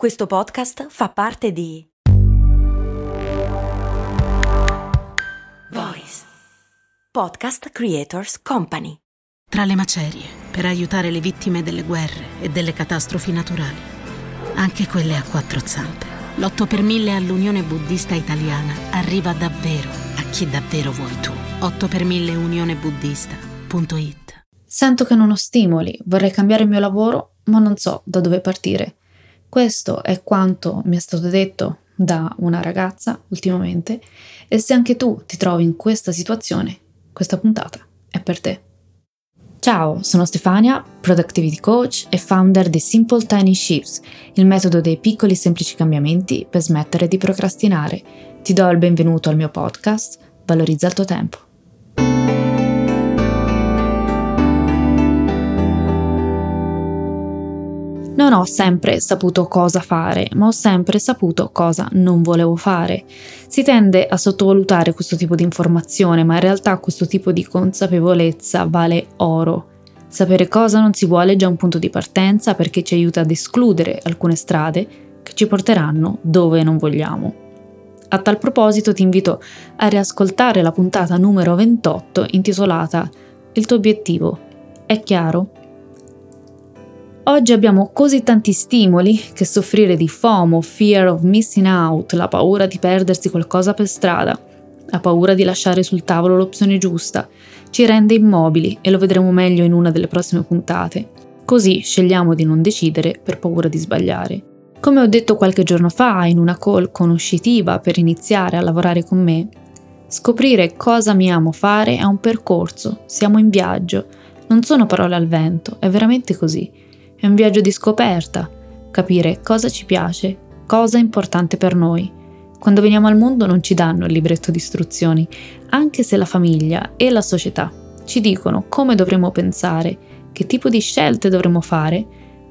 Questo podcast fa parte di Voice Podcast Creators Company. Tra le macerie, per aiutare le vittime delle guerre e delle catastrofi naturali, anche quelle a quattro zampe, l'8 per 1000 all'Unione Buddista Italiana arriva davvero a chi davvero vuoi tu. 8 per 1000 unionebuddista.it Sento che non ho stimoli, vorrei cambiare il mio lavoro, ma non so da dove partire. Questo è quanto mi è stato detto da una ragazza ultimamente e se anche tu ti trovi in questa situazione, questa puntata è per te. Ciao, sono Stefania, Productivity Coach e founder di Simple Tiny Shifts, il metodo dei piccoli semplici cambiamenti per smettere di procrastinare. Ti do il benvenuto al mio podcast, Valorizza il tuo tempo. Non ho sempre saputo cosa fare, ma ho sempre saputo cosa non volevo fare. Si tende a sottovalutare questo tipo di informazione, ma in realtà questo tipo di consapevolezza vale oro. Sapere cosa non si vuole è già un punto di partenza perché ci aiuta ad escludere alcune strade che ci porteranno dove non vogliamo. A tal proposito ti invito a riascoltare la puntata numero 28 intitolata Il tuo obiettivo è chiaro? Oggi abbiamo così tanti stimoli che soffrire di FOMO, fear of missing out, la paura di perdersi qualcosa per strada, la paura di lasciare sul tavolo l'opzione giusta, ci rende immobili e lo vedremo meglio in una delle prossime puntate. Così scegliamo di non decidere per paura di sbagliare. Come ho detto qualche giorno fa in una call conoscitiva per iniziare a lavorare con me, scoprire cosa mi amo fare è un percorso, siamo in viaggio, non sono parole al vento, è veramente così. È un viaggio di scoperta, capire cosa ci piace, cosa è importante per noi. Quando veniamo al mondo non ci danno il libretto di istruzioni, anche se la famiglia e la società ci dicono come dovremo pensare, che tipo di scelte dovremo fare,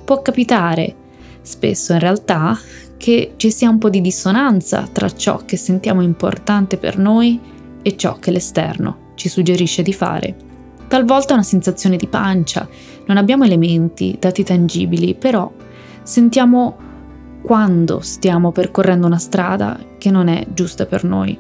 può capitare, spesso in realtà, che ci sia un po' di dissonanza tra ciò che sentiamo importante per noi e ciò che l'esterno ci suggerisce di fare. Talvolta una sensazione di pancia, non abbiamo elementi, dati tangibili, però sentiamo quando stiamo percorrendo una strada che non è giusta per noi.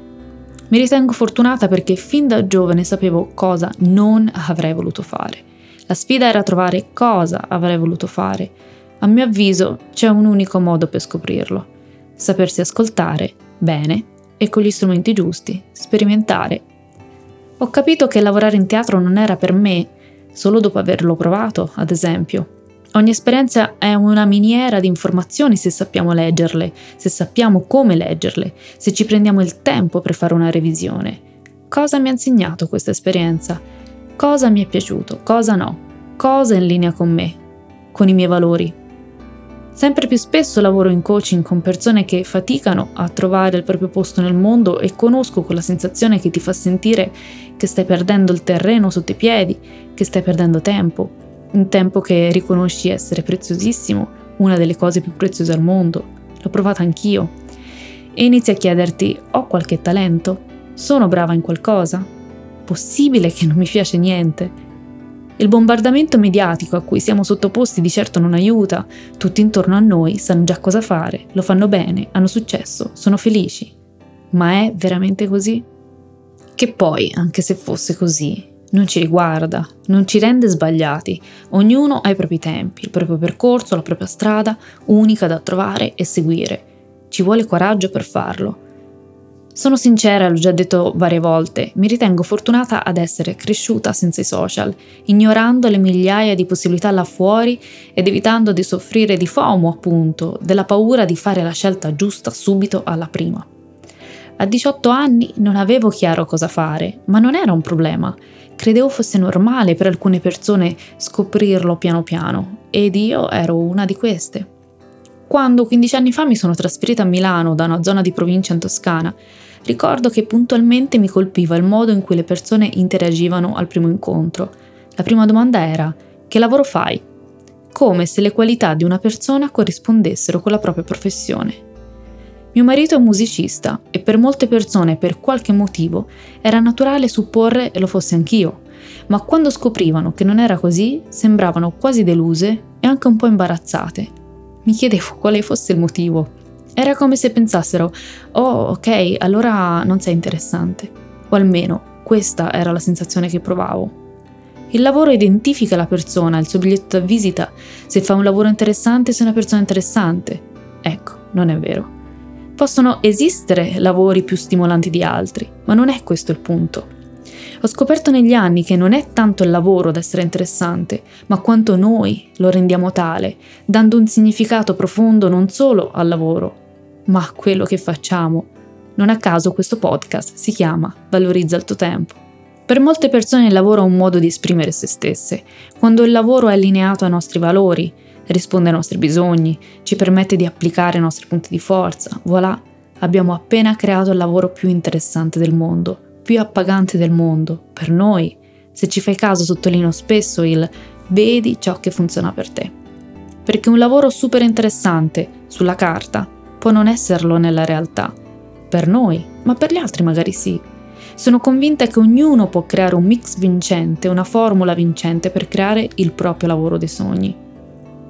Mi ritengo fortunata perché fin da giovane sapevo cosa non avrei voluto fare. La sfida era trovare cosa avrei voluto fare. A mio avviso c'è un unico modo per scoprirlo. Sapersi ascoltare bene e con gli strumenti giusti, sperimentare. Ho capito che lavorare in teatro non era per me solo dopo averlo provato, ad esempio. Ogni esperienza è una miniera di informazioni se sappiamo leggerle, se sappiamo come leggerle, se ci prendiamo il tempo per fare una revisione. Cosa mi ha insegnato questa esperienza? Cosa mi è piaciuto? Cosa no? Cosa è in linea con me? Con i miei valori? Sempre più spesso lavoro in coaching con persone che faticano a trovare il proprio posto nel mondo e conosco quella sensazione che ti fa sentire che stai perdendo il terreno sotto i piedi, che stai perdendo tempo, un tempo che riconosci essere preziosissimo, una delle cose più preziose al mondo. L'ho provata anch'io. E inizi a chiederti, ho qualche talento? Sono brava in qualcosa? Possibile che non mi piace niente? Il bombardamento mediatico a cui siamo sottoposti di certo non aiuta, tutti intorno a noi sanno già cosa fare, lo fanno bene, hanno successo, sono felici. Ma è veramente così? Che poi, anche se fosse così, non ci riguarda, non ci rende sbagliati. Ognuno ha i propri tempi, il proprio percorso, la propria strada, unica da trovare e seguire. Ci vuole coraggio per farlo. Sono sincera, l'ho già detto varie volte, mi ritengo fortunata ad essere cresciuta senza i social, ignorando le migliaia di possibilità là fuori ed evitando di soffrire di FOMO, appunto, della paura di fare la scelta giusta subito alla prima. A 18 anni non avevo chiaro cosa fare, ma non era un problema. Credevo fosse normale per alcune persone scoprirlo piano piano, ed io ero una di queste. Quando 15 anni fa mi sono trasferita a Milano da una zona di provincia in Toscana, ricordo che puntualmente mi colpiva il modo in cui le persone interagivano al primo incontro. La prima domanda era: che lavoro fai? Come se le qualità di una persona corrispondessero con la propria professione. Mio marito è un musicista e per molte persone, per qualche motivo, era naturale supporre lo fosse anch'io, ma quando scoprivano che non era così, sembravano quasi deluse e anche un po' imbarazzate. Mi chiedevo quale fosse il motivo. Era come se pensassero, oh ok, allora non sei interessante. O almeno questa era la sensazione che provavo. Il lavoro identifica la persona, il suo biglietto da visita, se fa un lavoro interessante, se è una persona interessante. Ecco, non è vero. Possono esistere lavori più stimolanti di altri, ma non è questo il punto. Ho scoperto negli anni che non è tanto il lavoro ad essere interessante, ma quanto noi lo rendiamo tale, dando un significato profondo non solo al lavoro, ma quello che facciamo. Non a caso questo podcast si chiama Valorizza il tuo tempo. Per molte persone il lavoro è un modo di esprimere se stesse. Quando il lavoro è allineato ai nostri valori, risponde ai nostri bisogni, ci permette di applicare i nostri punti di forza, voilà, abbiamo appena creato il lavoro più interessante del mondo, più appagante del mondo, per noi. Se ci fai caso sottolineo spesso il vedi ciò che funziona per te. Perché un lavoro super interessante sulla carta può non esserlo nella realtà. Per noi, ma per gli altri magari sì. Sono convinta che ognuno può creare un mix vincente, una formula vincente per creare il proprio lavoro dei sogni.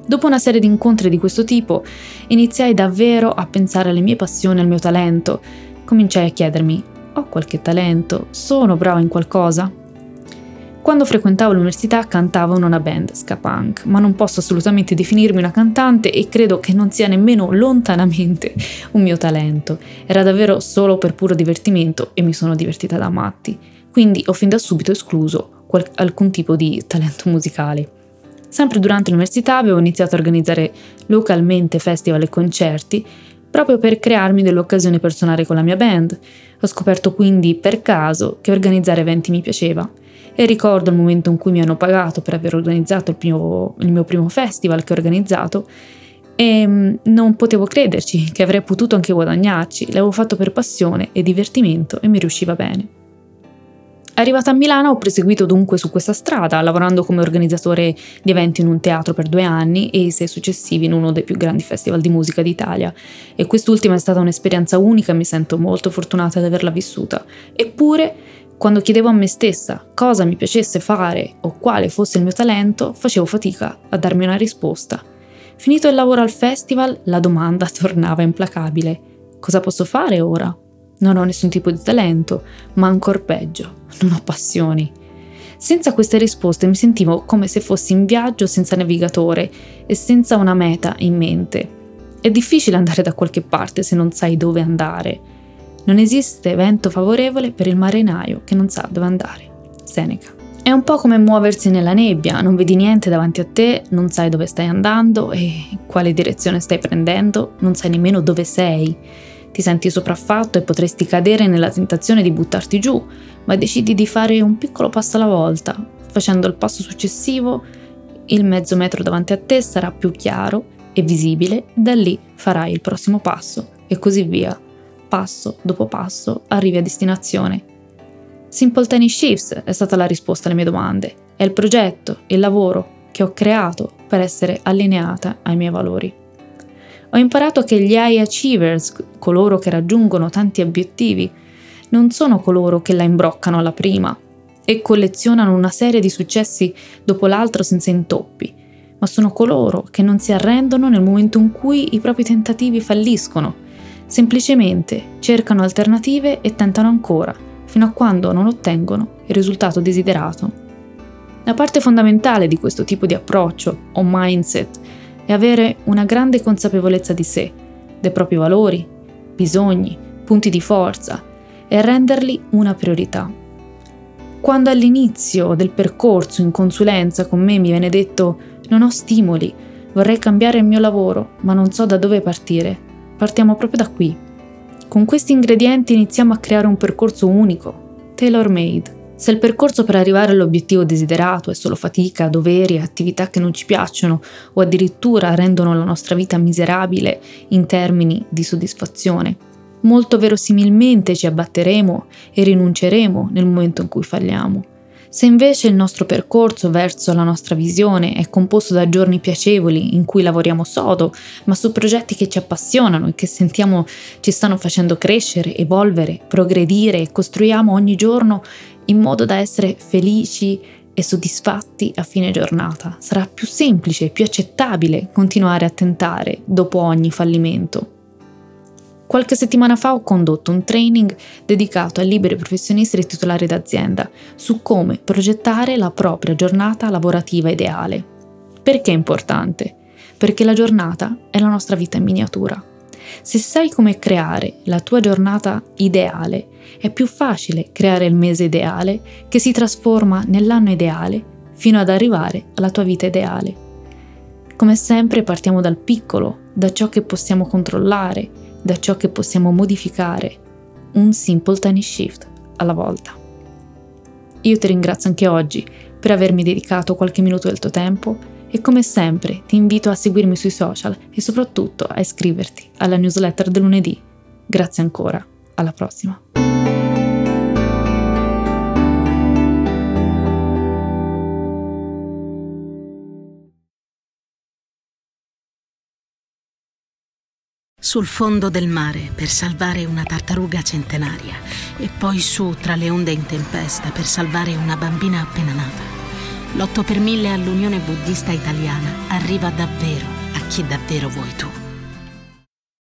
Dopo una serie di incontri di questo tipo, iniziai davvero a pensare alle mie passioni, al mio talento. Cominciai a chiedermi, ho qualche talento? Sono brava in qualcosa? Quando frequentavo l'università cantavo in una band ska punk, ma non posso assolutamente definirmi una cantante e credo che non sia nemmeno lontanamente un mio talento. Era davvero solo per puro divertimento e mi sono divertita da matti, quindi ho fin da subito escluso qual- alcun tipo di talento musicale. Sempre durante l'università avevo iniziato a organizzare localmente festival e concerti proprio per crearmi dell'occasione per suonare con la mia band. Ho scoperto quindi per caso che organizzare eventi mi piaceva e ricordo il momento in cui mi hanno pagato per aver organizzato il, primo, il mio primo festival che ho organizzato e mm, non potevo crederci che avrei potuto anche guadagnarci, l'avevo fatto per passione e divertimento e mi riusciva bene. Arrivata a Milano ho proseguito dunque su questa strada, lavorando come organizzatore di eventi in un teatro per due anni e i sei successivi in uno dei più grandi festival di musica d'Italia. E quest'ultima è stata un'esperienza unica e mi sento molto fortunata di averla vissuta. Eppure quando chiedevo a me stessa cosa mi piacesse fare o quale fosse il mio talento, facevo fatica a darmi una risposta. Finito il lavoro al festival, la domanda tornava implacabile. Cosa posso fare ora? Non ho nessun tipo di talento, ma ancor peggio, non ho passioni. Senza queste risposte mi sentivo come se fossi in viaggio senza navigatore e senza una meta in mente. È difficile andare da qualche parte se non sai dove andare. Non esiste vento favorevole per il marinaio che non sa dove andare. Seneca. È un po' come muoversi nella nebbia, non vedi niente davanti a te, non sai dove stai andando e quale direzione stai prendendo, non sai nemmeno dove sei. Ti senti sopraffatto e potresti cadere nella tentazione di buttarti giù, ma decidi di fare un piccolo passo alla volta. Facendo il passo successivo, il mezzo metro davanti a te sarà più chiaro e visibile, da lì farai il prossimo passo e così via passo dopo passo arrivi a destinazione. Simple Tiny Shifts è stata la risposta alle mie domande. È il progetto, il lavoro che ho creato per essere allineata ai miei valori. Ho imparato che gli high achievers, coloro che raggiungono tanti obiettivi, non sono coloro che la imbroccano alla prima e collezionano una serie di successi dopo l'altro senza intoppi, ma sono coloro che non si arrendono nel momento in cui i propri tentativi falliscono Semplicemente cercano alternative e tentano ancora, fino a quando non ottengono il risultato desiderato. La parte fondamentale di questo tipo di approccio o mindset è avere una grande consapevolezza di sé, dei propri valori, bisogni, punti di forza e renderli una priorità. Quando all'inizio del percorso in consulenza con me mi viene detto non ho stimoli, vorrei cambiare il mio lavoro, ma non so da dove partire, Partiamo proprio da qui. Con questi ingredienti iniziamo a creare un percorso unico, tailor made. Se il percorso per arrivare all'obiettivo desiderato è solo fatica, doveri, attività che non ci piacciono o addirittura rendono la nostra vita miserabile in termini di soddisfazione, molto verosimilmente ci abbatteremo e rinunceremo nel momento in cui falliamo. Se invece il nostro percorso verso la nostra visione è composto da giorni piacevoli in cui lavoriamo sodo, ma su progetti che ci appassionano e che sentiamo ci stanno facendo crescere, evolvere, progredire e costruiamo ogni giorno in modo da essere felici e soddisfatti a fine giornata. Sarà più semplice più accettabile continuare a tentare dopo ogni fallimento. Qualche settimana fa ho condotto un training dedicato a liberi professionisti e titolari d'azienda su come progettare la propria giornata lavorativa ideale. Perché è importante? Perché la giornata è la nostra vita in miniatura. Se sai come creare la tua giornata ideale, è più facile creare il mese ideale che si trasforma nell'anno ideale fino ad arrivare alla tua vita ideale. Come sempre partiamo dal piccolo, da ciò che possiamo controllare, da ciò che possiamo modificare, un simple tiny shift alla volta. Io ti ringrazio anche oggi per avermi dedicato qualche minuto del tuo tempo e come sempre ti invito a seguirmi sui social e soprattutto a iscriverti alla newsletter del lunedì. Grazie ancora, alla prossima. Sul fondo del mare per salvare una tartaruga centenaria e poi su tra le onde in tempesta per salvare una bambina appena nata. L'8 per 1000 all'Unione Buddista Italiana arriva davvero a chi davvero vuoi tu.